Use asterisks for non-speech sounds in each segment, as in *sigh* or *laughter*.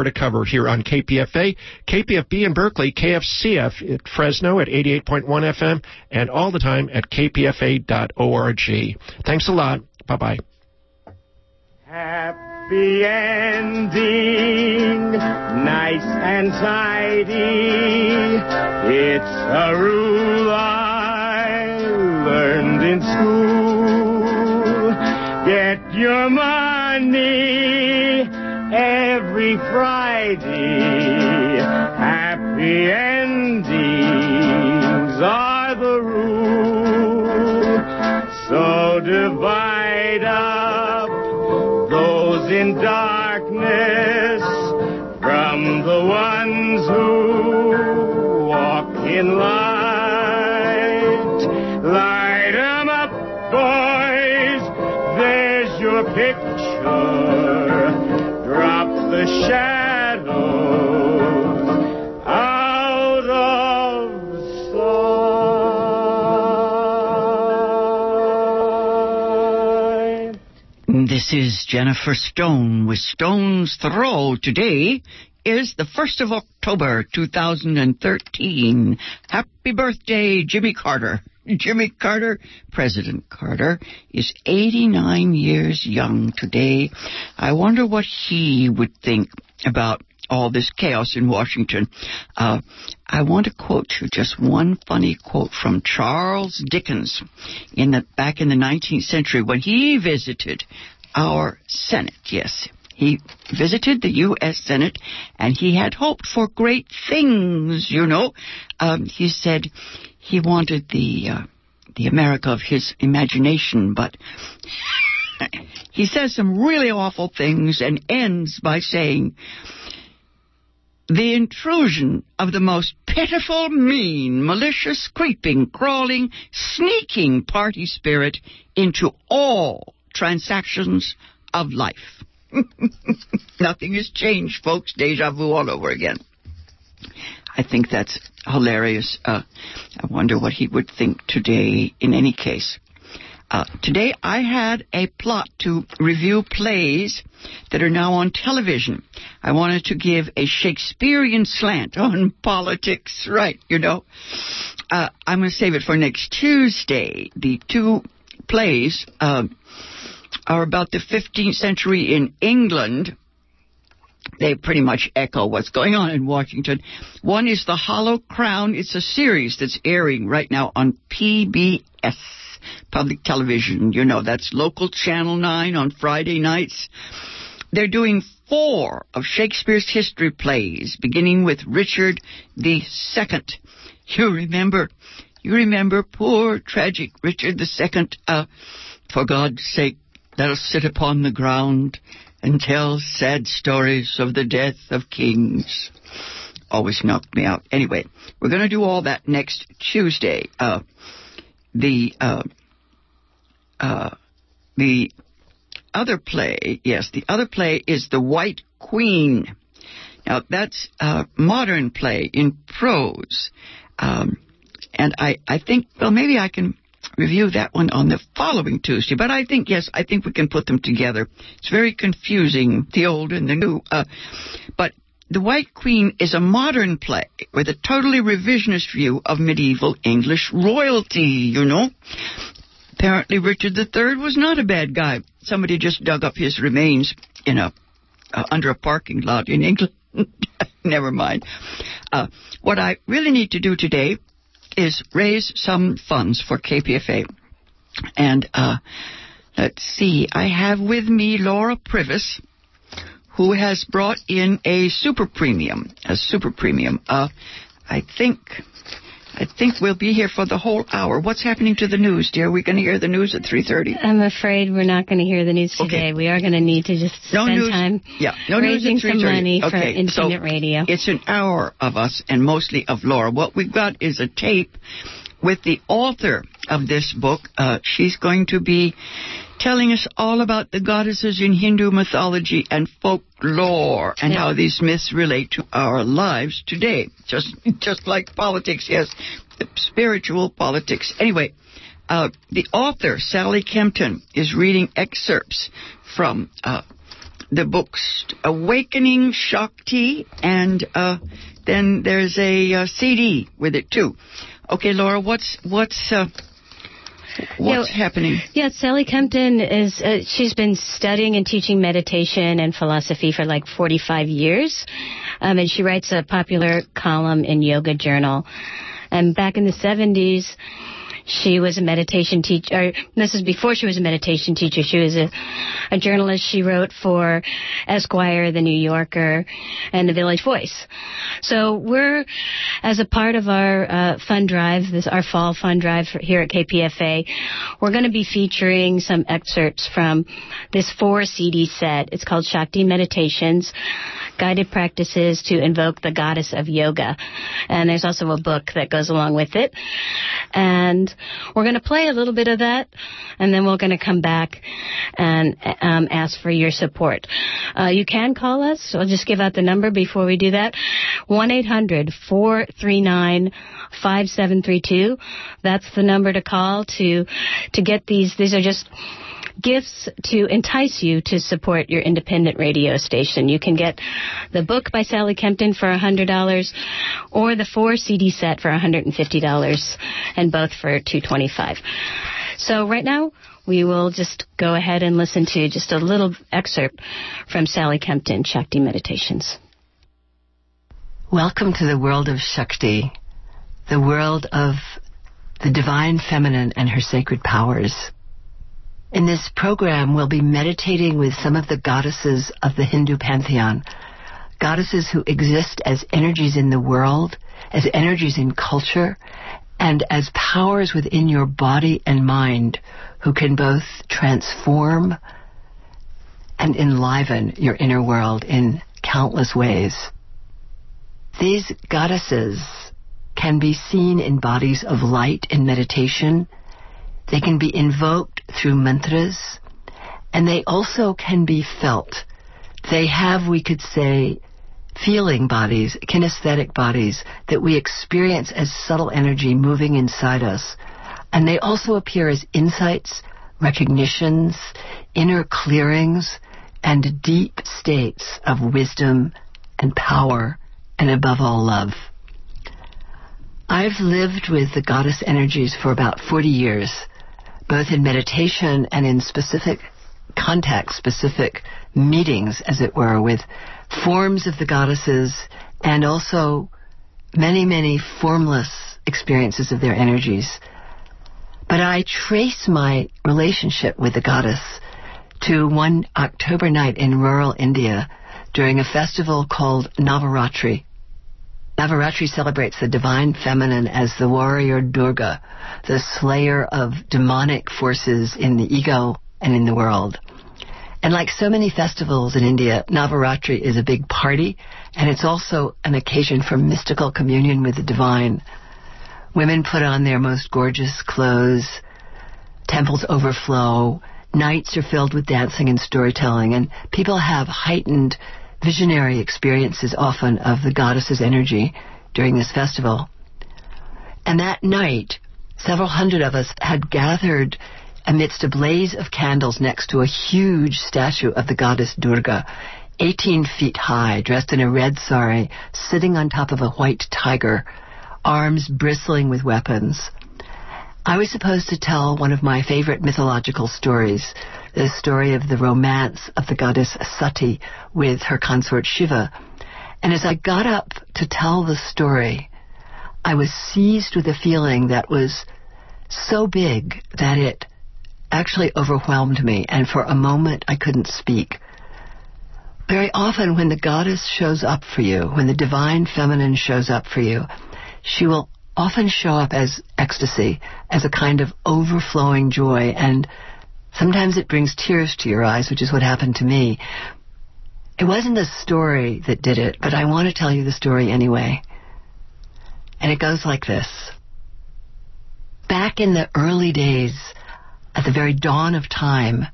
cover to cover here on KPFA, KPFB in Berkeley, KFCF at Fresno at 88.1 FM, and all the time at kpfa.org. Thanks a lot. Bye bye. Happy ending, nice and tidy. It's a rule I learned in school. Get your money every Friday. Happy endings are the rule. So divide up those in darkness from the ones who walk in light. Light 'em up, boys. There's your picture. Drop the shadows out of sight. This is Jennifer Stone with Stone's Throw. Today is the 1st of October, 2013. Happy birthday, Jimmy Carter. Jimmy Carter, President Carter, is 89 years young today. I wonder what he would think about all this chaos in Washington. Uh, I want to quote you just one funny quote from Charles Dickens in the back in the 19th century when he visited our Senate. Yes, he visited the U.S. Senate and he had hoped for great things. You know, um, he said he wanted the uh, the America of his imagination, but. *laughs* he says some really awful things and ends by saying, the intrusion of the most pitiful, mean, malicious, creeping, crawling, sneaking party spirit into all transactions of life. *laughs* Nothing has changed, folks. Deja vu all over again. I think that's hilarious. Uh, I wonder what he would think today in any case. Uh, today I had a plot to review plays that are now on television. I wanted to give a Shakespearean slant on *laughs* politics, right, you know. Uh, I'm going to save it for next Tuesday. The two plays uh, are about the 15th century in England. They pretty much echo what's going on in Washington. One is The Hollow Crown. It's a series that's airing right now on PBS public television. You know, that's local Channel 9 on Friday nights. They're doing four of Shakespeare's history plays, beginning with Richard the Second. You remember, you remember poor, tragic Richard the Second. Uh, for God's sake, us sit upon the ground and tell sad stories of the death of kings. Always knocked me out. Anyway, we're going to do all that next Tuesday. Uh, the uh, uh, the other play, yes, the other play is The White Queen. Now that's a modern play in prose, um, and I I think well maybe I can review that one on the following Tuesday. But I think yes, I think we can put them together. It's very confusing, the old and the new. Uh, but the White Queen is a modern play with a totally revisionist view of medieval English royalty, you know. Apparently Richard III was not a bad guy. Somebody just dug up his remains in a uh, under a parking lot in England. *laughs* Never mind. Uh, what I really need to do today is raise some funds for KPFA. And uh, let's see, I have with me Laura Privis, who has brought in a super premium, a super premium. Uh, I think, I think we'll be here for the whole hour. What's happening to the news, dear? We're we going to hear the news at 3.30? I'm afraid we're not going to hear the news today. Okay. We are going to need to just No spend news. time Yeah, no raising news at 3:30. some money for Okay, independent so radio. It's an hour of us and mostly of Laura. What we've got is a tape with the author of this book. Uh, she's going to be telling us all about the goddesses in Hindu mythology and folklore and Yeah. how these myths relate to our lives today. Just, *laughs* just like politics, yes, spiritual politics. Anyway, uh, the author, Sally Kempton, is reading excerpts from uh, the books Awakening Shakti, and uh, then there's a uh, CD with it too. Okay, Laura, what's what's what's Yeah, happening? Yeah, Sally Kempton is, uh, she's been studying and teaching meditation and philosophy for like 45 years. Um, and she writes a popular column in Yoga Journal. And back in the 70s, she was a meditation teacher. This is before she was a meditation teacher. She was a, a journalist. She wrote for Esquire, The New Yorker, and The Village Voice. So we're, as a part of our uh, fund drive, this our fall fund drive here at KPFA, we're going to be featuring some excerpts from this four CD set. It's called Shakti Meditations, Guided Practices to Invoke the Goddess of Yoga. And there's also a book that goes along with it. And we're going to play a little bit of that, and then we're going to come back and um, ask for your support. Uh, you can call us. I'll just give out the number before we do that. 1-800-439-5732. That's the number to call to, to get these. These are just gifts to entice you to support your independent radio station. You can get the book by Sally Kempton for $100 or the four CD set for $150 and both for 225. So right now, we will just go ahead and listen to just a little excerpt from Sally Kempton, Shakti Meditations. Welcome to the world of Shakti, the world of the divine feminine and her sacred powers. In this program, we'll be meditating with some of the goddesses of the Hindu pantheon, goddesses who exist as energies in the world, as energies in culture, and as powers within your body and mind who can both transform and enliven your inner world in countless ways. These goddesses can be seen in bodies of light in meditation. They can be invoked through mantras, and they also can be felt. They have, we could say, feeling bodies, kinesthetic bodies that we experience as subtle energy moving inside us. And they also appear as insights, recognitions, inner clearings, and deep states of wisdom and power, and above all, love. I've lived with the goddess energies for about 40 years, both in meditation and in specific context, specific meetings, as it were, with forms of the goddesses and also many, many formless experiences of their energies. But I trace my relationship with the goddess to one October night in rural India during a festival called Navaratri. Navaratri celebrates the divine feminine as the warrior Durga, the slayer of demonic forces in the ego and in the world. And like so many festivals in India, Navaratri is a big party, and it's also an occasion for mystical communion with the divine. Women put on their most gorgeous clothes, temples overflow, nights are filled with dancing and storytelling, and people have heightened visionary experiences often of the goddess's energy during this festival. And that night, several hundred of us had gathered amidst a blaze of candles next to a huge statue of the goddess Durga, 18 feet high, dressed in a red sari, sitting on top of a white tiger, arms bristling with weapons. I was supposed to tell one of my favorite mythological stories, the story of the romance of the goddess Sati with her consort Shiva. And as I got up to tell the story, I was seized with a feeling that was so big that it actually overwhelmed me, and for a moment I couldn't speak. Very often, when the goddess shows up for you, when the divine feminine shows up for you, she will often show up as ecstasy, as a kind of overflowing joy, and sometimes it brings tears to your eyes, which is what happened to me. It wasn't the story that did it, but I want to tell you the story anyway. And it goes like this. Back in the early days, at the very dawn of time,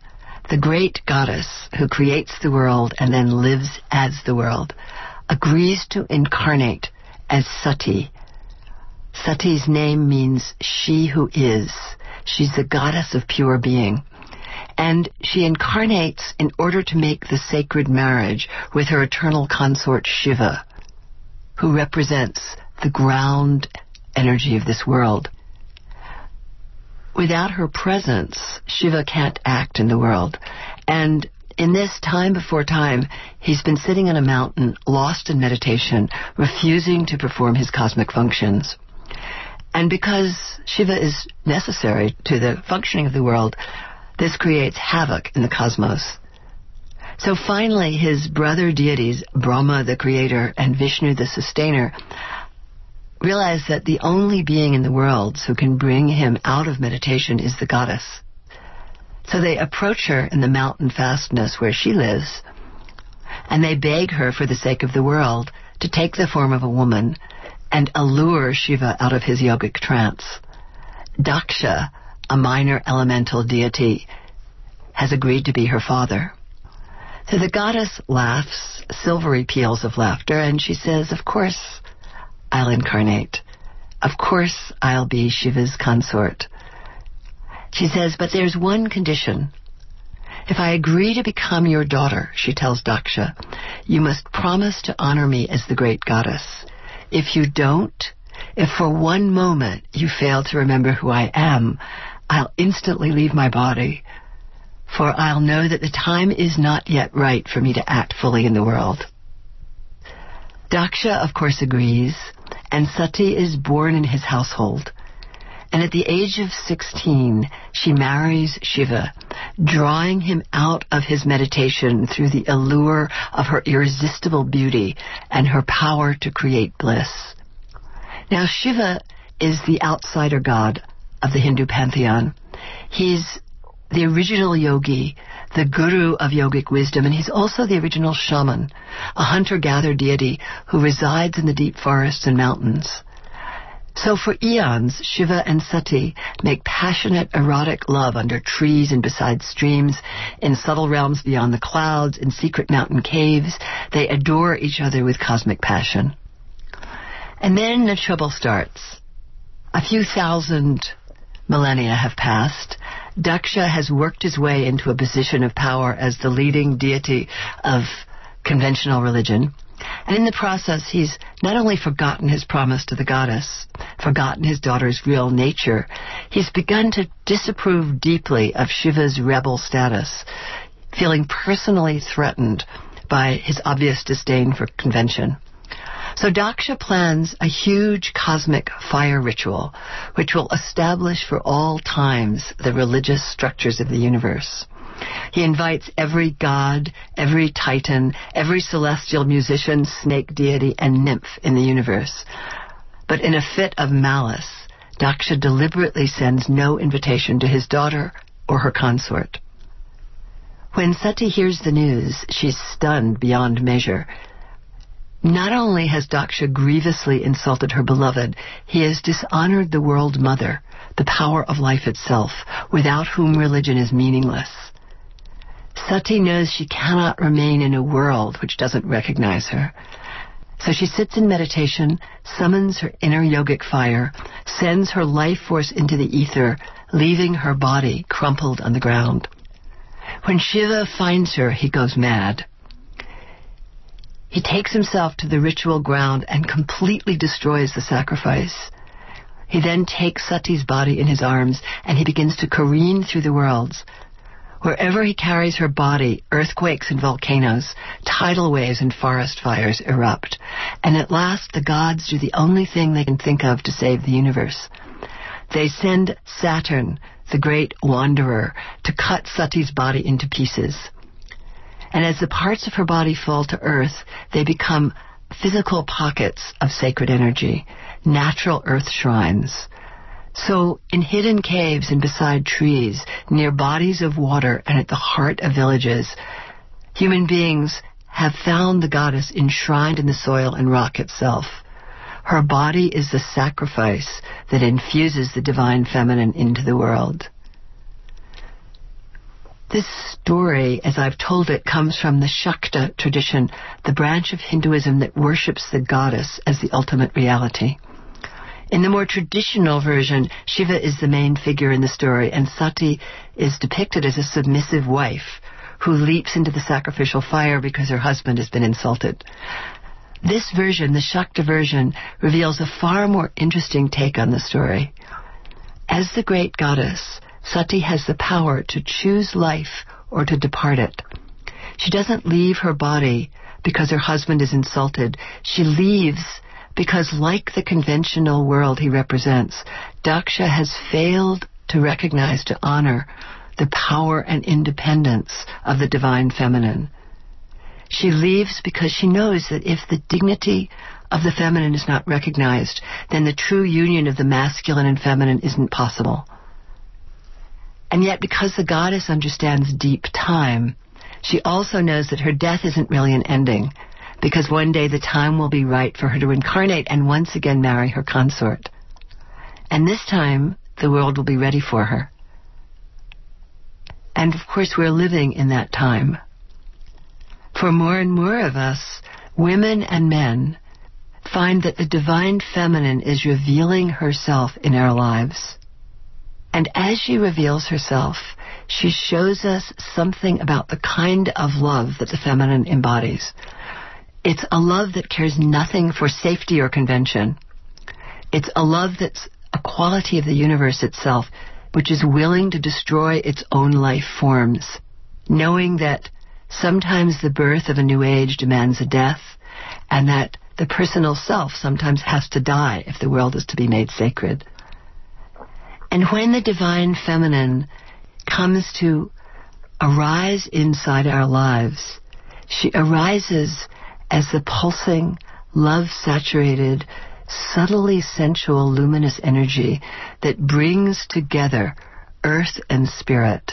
the great goddess who creates the world and then lives as the world agrees to incarnate as Sati. Sati's name means she who is. She's the goddess of pure being. And she incarnates in order to make the sacred marriage with her eternal consort Shiva, who represents the ground energy of this world. Without her presence, Shiva can't act in the world. And in this time before time, he's been sitting on a mountain, lost in meditation, refusing to perform his cosmic functions. And because Shiva is necessary to the functioning of the world, this creates havoc in the cosmos. So finally, his brother deities, Brahma the creator and Vishnu the sustainer, realize that the only being in the world who can bring him out of meditation is the goddess. So they approach her in the mountain fastness where she lives, and they beg her for the sake of the world to take the form of a woman and allure Shiva out of his yogic trance. Daksha, a minor elemental deity, has agreed to be her father. So the goddess laughs, silvery peals of laughter, and she says, Of course, I'll incarnate. Of course, I'll be Shiva's consort. She says, but there's one condition. If I agree to become your daughter, she tells Daksha, you must promise to honor me as the great goddess. If you don't, if for one moment you fail to remember who I am, I'll instantly leave my body, for I'll know that the time is not yet right for me to act fully in the world. Daksha, of course, agrees, and Sati is born in his household. And at the age of 16, she marries Shiva, drawing him out of his meditation through the allure of her irresistible beauty and her power to create bliss. Now, Shiva is the outsider god of the Hindu pantheon. He's the original yogi, the guru of yogic wisdom, and he's also the original shaman, a hunter-gatherer deity who resides in the deep forests and mountains. So for eons, Shiva and Sati make passionate erotic love under trees and beside streams, in subtle realms beyond the clouds, in secret mountain caves. They adore each other with cosmic passion. And then the trouble starts. A few thousand millennia have passed. Daksha has worked his way into a position of power as the leading deity of conventional religion. And in the process, he's not only forgotten his promise to the goddess, forgotten his daughter's real nature, he's begun to disapprove deeply of Shiva's rebel status, feeling personally threatened by his obvious disdain for convention. So Daksha plans a huge cosmic fire ritual, which will establish for all times the religious structures of the universe. He invites every god, every titan, every celestial musician, snake deity, and nymph in the universe. But in a fit of malice, Daksha deliberately sends no invitation to his daughter or her consort. When Sati hears the news, she's stunned beyond measure. Not only has Daksha grievously insulted her beloved, he has dishonored the world mother, the power of life itself, without whom religion is meaningless. Sati knows she cannot remain in a world which doesn't recognize her. So she sits in meditation, summons her inner yogic fire, sends her life force into the ether, leaving her body crumpled on the ground. When Shiva finds her, he goes mad. He takes himself to the ritual ground and completely destroys the sacrifice. He then takes Sati's body in his arms and he begins to careen through the worlds, Wherever he carries her body, earthquakes and volcanoes, tidal waves and forest fires erupt. And at last, the gods do the only thing they can think of to save the universe. They send Saturn, the great wanderer, to cut Sati's body into pieces. And as the parts of her body fall to earth, they become physical pockets of sacred energy, natural earth shrines. So, in hidden caves and beside trees, near bodies of water, and at the heart of villages, human beings have found the goddess enshrined in the soil and rock itself. Her body is the sacrifice that infuses the divine feminine into the world. This story, as I've told it, comes from the Shakta tradition, the branch of Hinduism that worships the goddess as the ultimate reality. In the more traditional version, Shiva is the main figure in the story, and Sati is depicted as a submissive wife who leaps into the sacrificial fire because her husband has been insulted. This version, the Shakta version, reveals a far more interesting take on the story. As the great goddess, Sati has the power to choose life or to depart it. She doesn't leave her body because her husband is insulted. She leaves because, like the conventional world he represents, Daksha has failed to recognize, to honor the power and independence of the divine feminine. She leaves because she knows that if the dignity of the feminine is not recognized, then the true union of the masculine and feminine isn't possible. And yet, because the goddess understands deep time, she also knows that her death isn't really an ending, because one day the time will be right for her to incarnate and once again marry her consort. And this time, the world will be ready for her. And of course, we're living in that time. For more and more of us, women and men, find that the divine feminine is revealing herself in our lives. And as she reveals herself, she shows us something about the kind of love that the feminine embodies. It's a love that cares nothing for safety or convention. It's a love that's a quality of the universe itself, which is willing to destroy its own life forms, knowing that sometimes the birth of a new age demands a death, and that the personal self sometimes has to die if the world is to be made sacred. And when the divine feminine comes to arise inside our lives, she arises as the pulsing, love saturated, subtly sensual, luminous energy that brings together earth and spirit,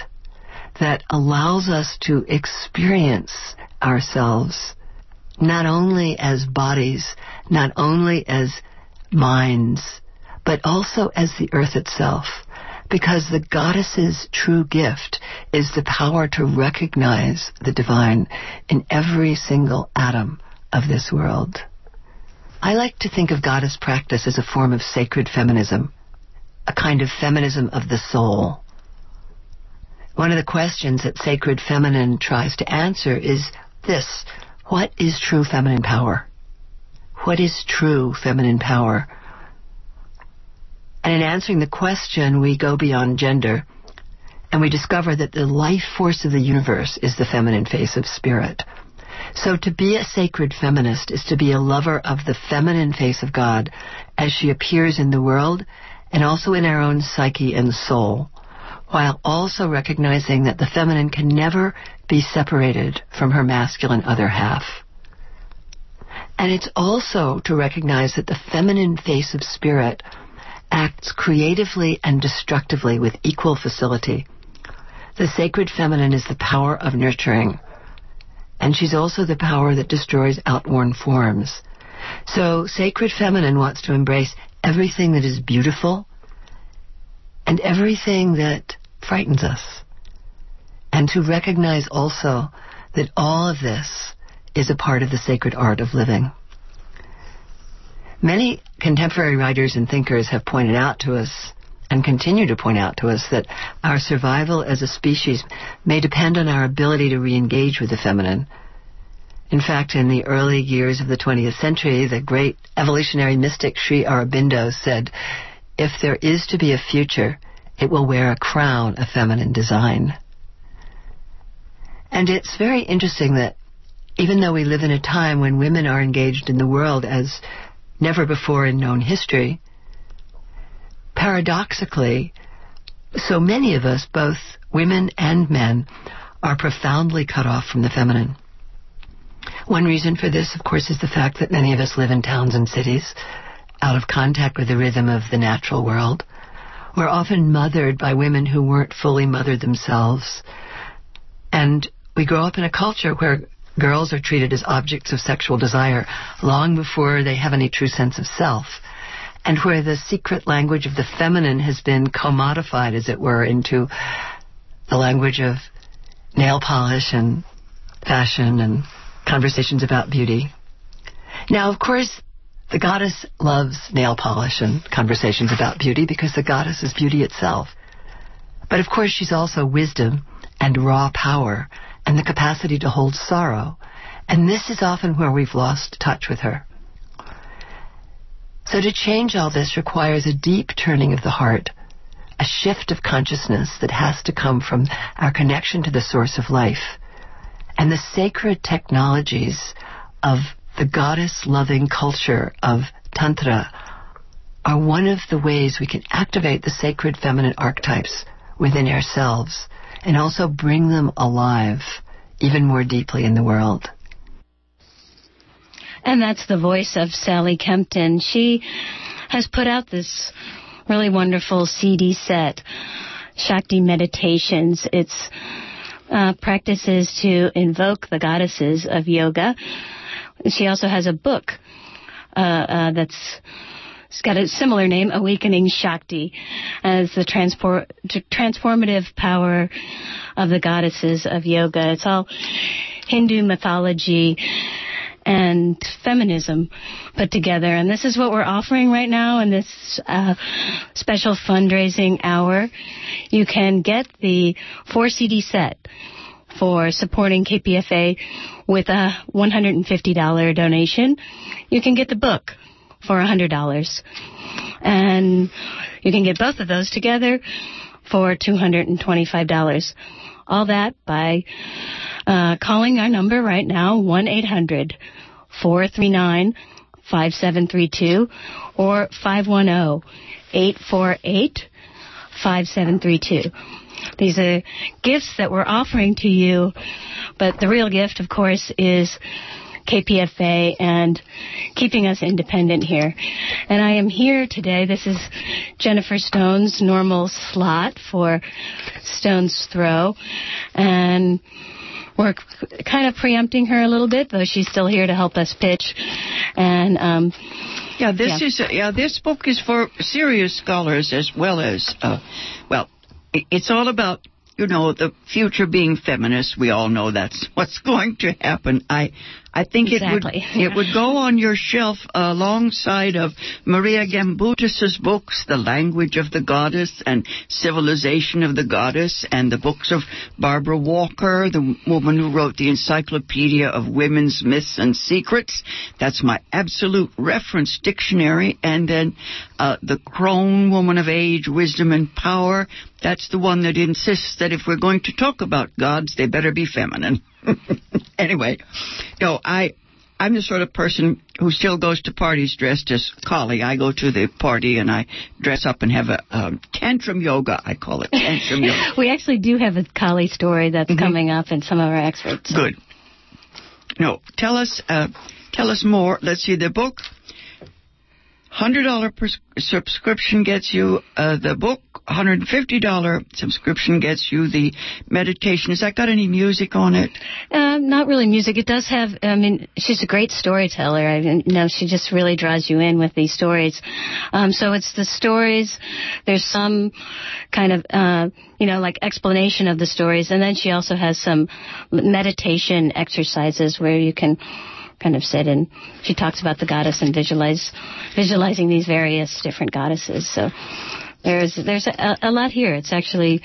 that allows us to experience ourselves not only as bodies, not only as minds, but also as the earth itself. Because the goddess's true gift is the power to recognize the divine in every single atom of this world. I like to think of goddess practice as a form of sacred feminism, a kind of feminism of the soul. One of the questions that Sacred Feminine tries to answer is this What is true feminine power? What is true feminine power? And in answering the question, we go beyond gender and we discover that the life force of the universe is the feminine face of spirit. So to be a sacred feminist is to be a lover of the feminine face of God as she appears in the world and also in our own psyche and soul, while also recognizing that the feminine can never be separated from her masculine other half. And it's also to recognize that the feminine face of spirit acts creatively and destructively with equal facility. The sacred feminine is the power of nurturing, and she's also the power that destroys outworn forms. So, sacred feminine wants to embrace everything that is beautiful and everything that frightens us. And to recognize also that all of this is a part of the sacred art of living. Many contemporary writers and thinkers have pointed out to us and continue to point out to us that our survival as a species may depend on our ability to re-engage with the feminine. In fact, in the early years of the 20th century, the great evolutionary mystic Sri Aurobindo said, if there is to be a future, it will wear a crown of feminine design. And it's very interesting that even though we live in a time when women are engaged in the world as never before in known history, paradoxically, so many of us, both women and men, are profoundly cut off from the feminine. One reason for this, of course, is the fact that many of us live in towns and cities, out of contact with the rhythm of the natural world. We're often mothered by women who weren't fully mothered themselves. And we grow up in a culture where girls are treated as objects of sexual desire long before they have any true sense of self. And where the secret language of the feminine has been commodified, as it were, into the language of nail polish and fashion and conversations about beauty. Now, of course, The goddess loves nail polish and conversations about beauty because the goddess is beauty itself. But of course, she's also wisdom and raw power and the capacity to hold sorrow. And this is often where we've lost touch with her. So to change all this requires a deep turning of the heart, a shift of consciousness that has to come from our connection to the source of life and the sacred technologies of the goddess loving culture of Tantra are one of the ways we can activate the sacred feminine archetypes within ourselves and also bring them alive even more deeply in the world. And that's the voice of Sally Kempton. She has put out this really wonderful CD set, Shakti Meditations. It's uh, practices to invoke the goddesses of yoga. She also has a book uh, uh, that's it's got a similar name, Awakening Shakti, as the transformative power of the goddesses of yoga. It's all Hindu mythology and feminism put together. And this is what we're offering right now in this uh, special fundraising hour. You can get the four CD set for supporting KPFA with a $150 donation. You can get the book for $100. And you can get both of those together for $225. All that by uh, calling our number right now, 1 800 439 5732 or 510 848 5732. These are gifts that we're offering to you, but the real gift, of course, is KPFA and keeping us independent here. And I am here today. This is Jennifer Stone's normal slot for Stone's Throw. And we're kind of preempting her a little bit, though she's still here to help us pitch. And um, yeah, this yeah. is yeah, this book is for serious scholars as well as uh, well. It's all about you know, the future being feminist, we all know that's *laughs* what's going to happen. I I think exactly. it would it would go on your shelf alongside of Maria Gimbutas's books, The Language of the Goddess and Civilization of the Goddess, and the books of Barbara Walker, the woman who wrote the Encyclopedia of Women's Myths and Secrets. That's my absolute reference dictionary. And then uh, The Crone, Woman of Age, Wisdom and Power. That's the one that insists that if we're going to talk about gods, they better be feminine. *laughs* anyway, no, I I'm the sort of person who still goes to parties dressed as Kali. I go to the party and I dress up and have a um, tantrum yoga. I call it tantrum *laughs* yoga. we actually do have a Kali story that's mm-hmm. coming up in some of our experts. Good. No, tell us uh, tell us more. Let's see the book. Hundred dollar pers- subscription gets you uh, the book. $150 subscription gets you the meditation. Has that got any music on it? Uh, not really music. It does have, I mean, she's a great storyteller. I you know, she just really draws you in with these stories. Um, so it's the stories. There's some kind of, uh, you know, like explanation of the stories. And then she also has some meditation exercises where you can kind of sit and she talks about the goddess and visualize visualizing these various different goddesses. So there's there's a, a lot here. It's actually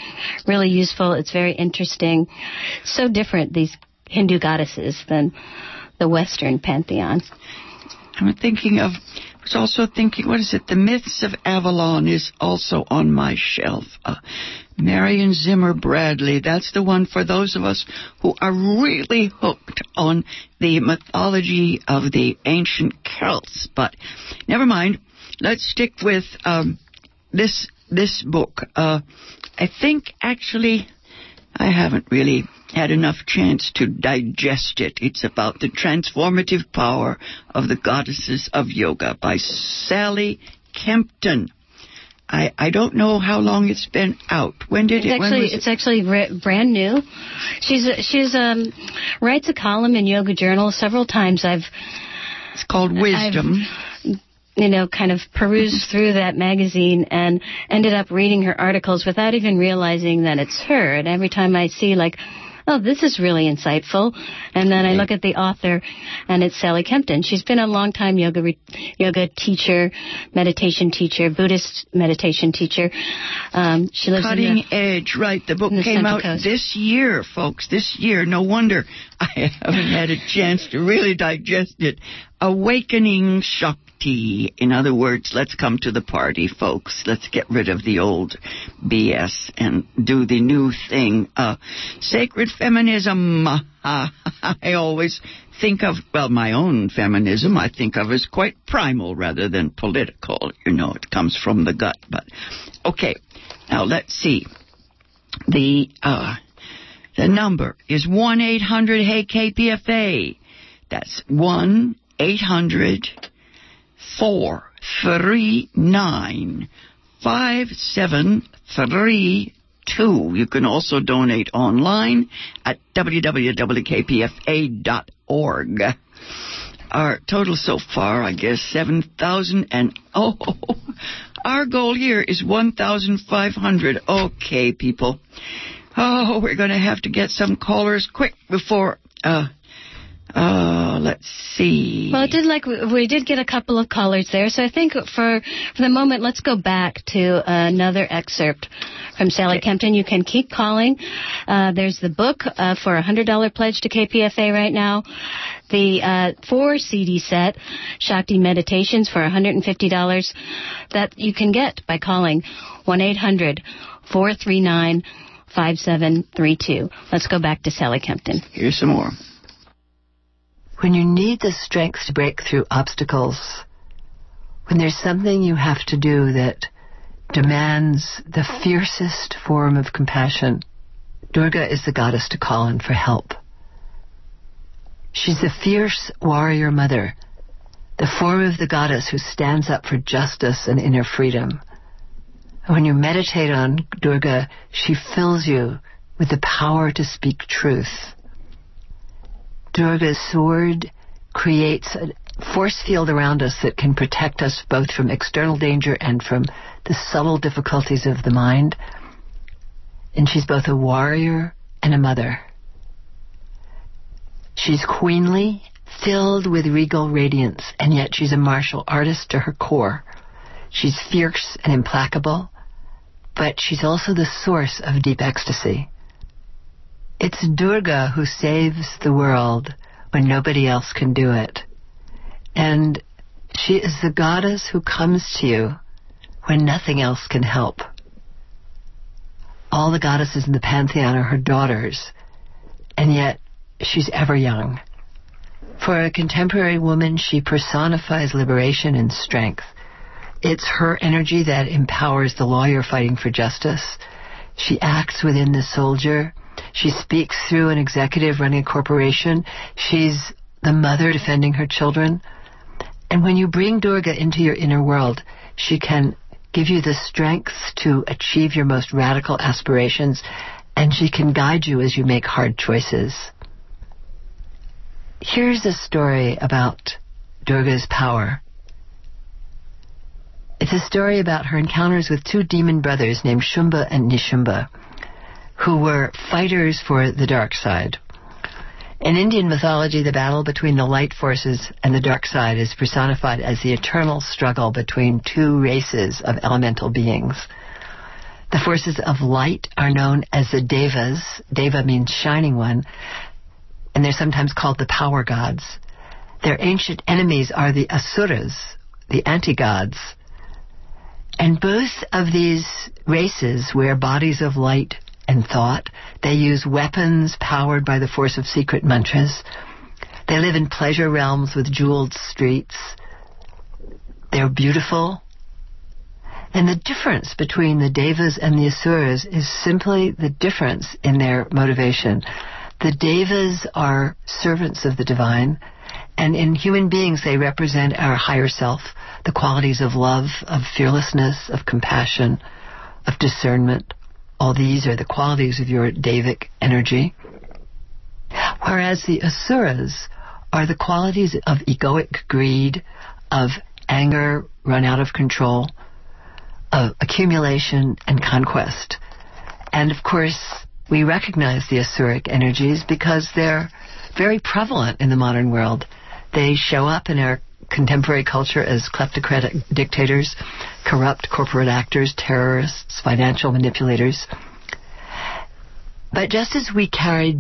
really useful. It's very interesting. So different these Hindu goddesses than the Western pantheon. I'm thinking of. Was also thinking, what is it? The Mists of Avalon is also on my shelf. Uh, Marion Zimmer Bradley. That's the one for those of us who are really hooked on the mythology of the ancient Celts. But never mind. Let's stick with um, this this book. Uh, I think actually I haven't really had enough chance to digest it. It's about the transformative power of the goddesses of yoga by Sally Kempton. I, I don't know how long it's been out. When did it's it? Actually, it? it's actually re- brand new. She's she's um writes a column in Yoga Journal several times. I've it's called Wisdom. I've, you know, kind of perused through that magazine and ended up reading her articles without even realizing that it's her. And every time I see like oh, this is really insightful. And then I look at the author, and it's Sally Kempton. She's been a long time yoga re- yoga teacher, meditation teacher, Buddhist meditation teacher. Um, she lives Cutting in the, Edge, right. The book the came Central out Coast. this year, folks. This year. No wonder *laughs* I haven't had a chance to really digest it. Awakening Shakti. In other words, let's come to the party, folks. Let's get rid of the old BS and do the new thing. Uh, sacred feminism. Uh, *laughs* I always think of, well, my own feminism I think of as quite primal rather than political. You know, it comes from the gut. But, okay. Now let's see. The, uh, the number is 1 800 Hey KPFA. That's 1 800 439 5732. You can also donate online at www.kpfa.org. Our total so far, I guess, 7,000 and, *laughs* oh, our goal here is 1,500. Okay, people. Oh, we're going to have to get some callers quick before, uh, uh, let's see. Well, it did like we did get a couple of callers there, so I think for for the moment, let's go back to another excerpt from Sally Kempton. You can keep calling. Uh, there's the book uh, for a hundred dollar pledge to KPFA right now. The uh, four CD set, Shakti Meditations for $150 that you can get by calling 1 800 439 5732. Let's go back to Sally Kempton. Here's some more. When you need the strength to break through obstacles, when there's something you have to do that demands the fiercest form of compassion, Durga is the goddess to call on for help. She's the fierce warrior mother, the form of the goddess who stands up for justice and inner freedom. When you meditate on Durga, she fills you with the power to speak truth. Durga's sword creates a force field around us that can protect us both from external danger and from the subtle difficulties of the mind. And she's both a warrior and a mother. She's queenly, filled with regal radiance, and yet she's a martial artist to her core. She's fierce and implacable, but she's also the source of deep ecstasy. It's Durga who saves the world when nobody else can do it. And she is the goddess who comes to you when nothing else can help. All the goddesses in the pantheon are her daughters, and yet she's ever young. For a contemporary woman, she personifies liberation and strength. It's her energy that empowers the lawyer fighting for justice. She acts within the soldier. She speaks through an executive running a corporation. She's the mother defending her children. And when you bring Durga into your inner world, she can give you the strength to achieve your most radical aspirations, and she can guide you as you make hard choices. Here's a story about Durga's power. It's a story about her encounters with two demon brothers named Shumba and Nishumba, who were fighters for the dark side. In Indian mythology, the battle between the light forces and the dark side is personified as the eternal struggle between two races of elemental beings. The forces of light are known as the Devas. Deva means shining one, and they're sometimes called the power gods. Their ancient enemies are the Asuras, the anti-gods. And both of these races wear bodies of light and thought. They use weapons powered by the force of secret mantras. They live in pleasure realms with jeweled streets. They're beautiful. And the difference between the Devas and the Asuras is simply the difference in their motivation. The Devas are servants of the divine, and in human beings they represent our higher self, the qualities of love, of fearlessness, of compassion, of discernment. All these are the qualities of your Devic energy. Whereas the Asuras are the qualities of egoic greed, of anger run out of control, of accumulation and conquest. And of course, we recognize the Asuric energies because they're very prevalent in the modern world. They show up in our contemporary culture as kleptocratic dictators, corrupt corporate actors, terrorists, financial manipulators. But just as we carried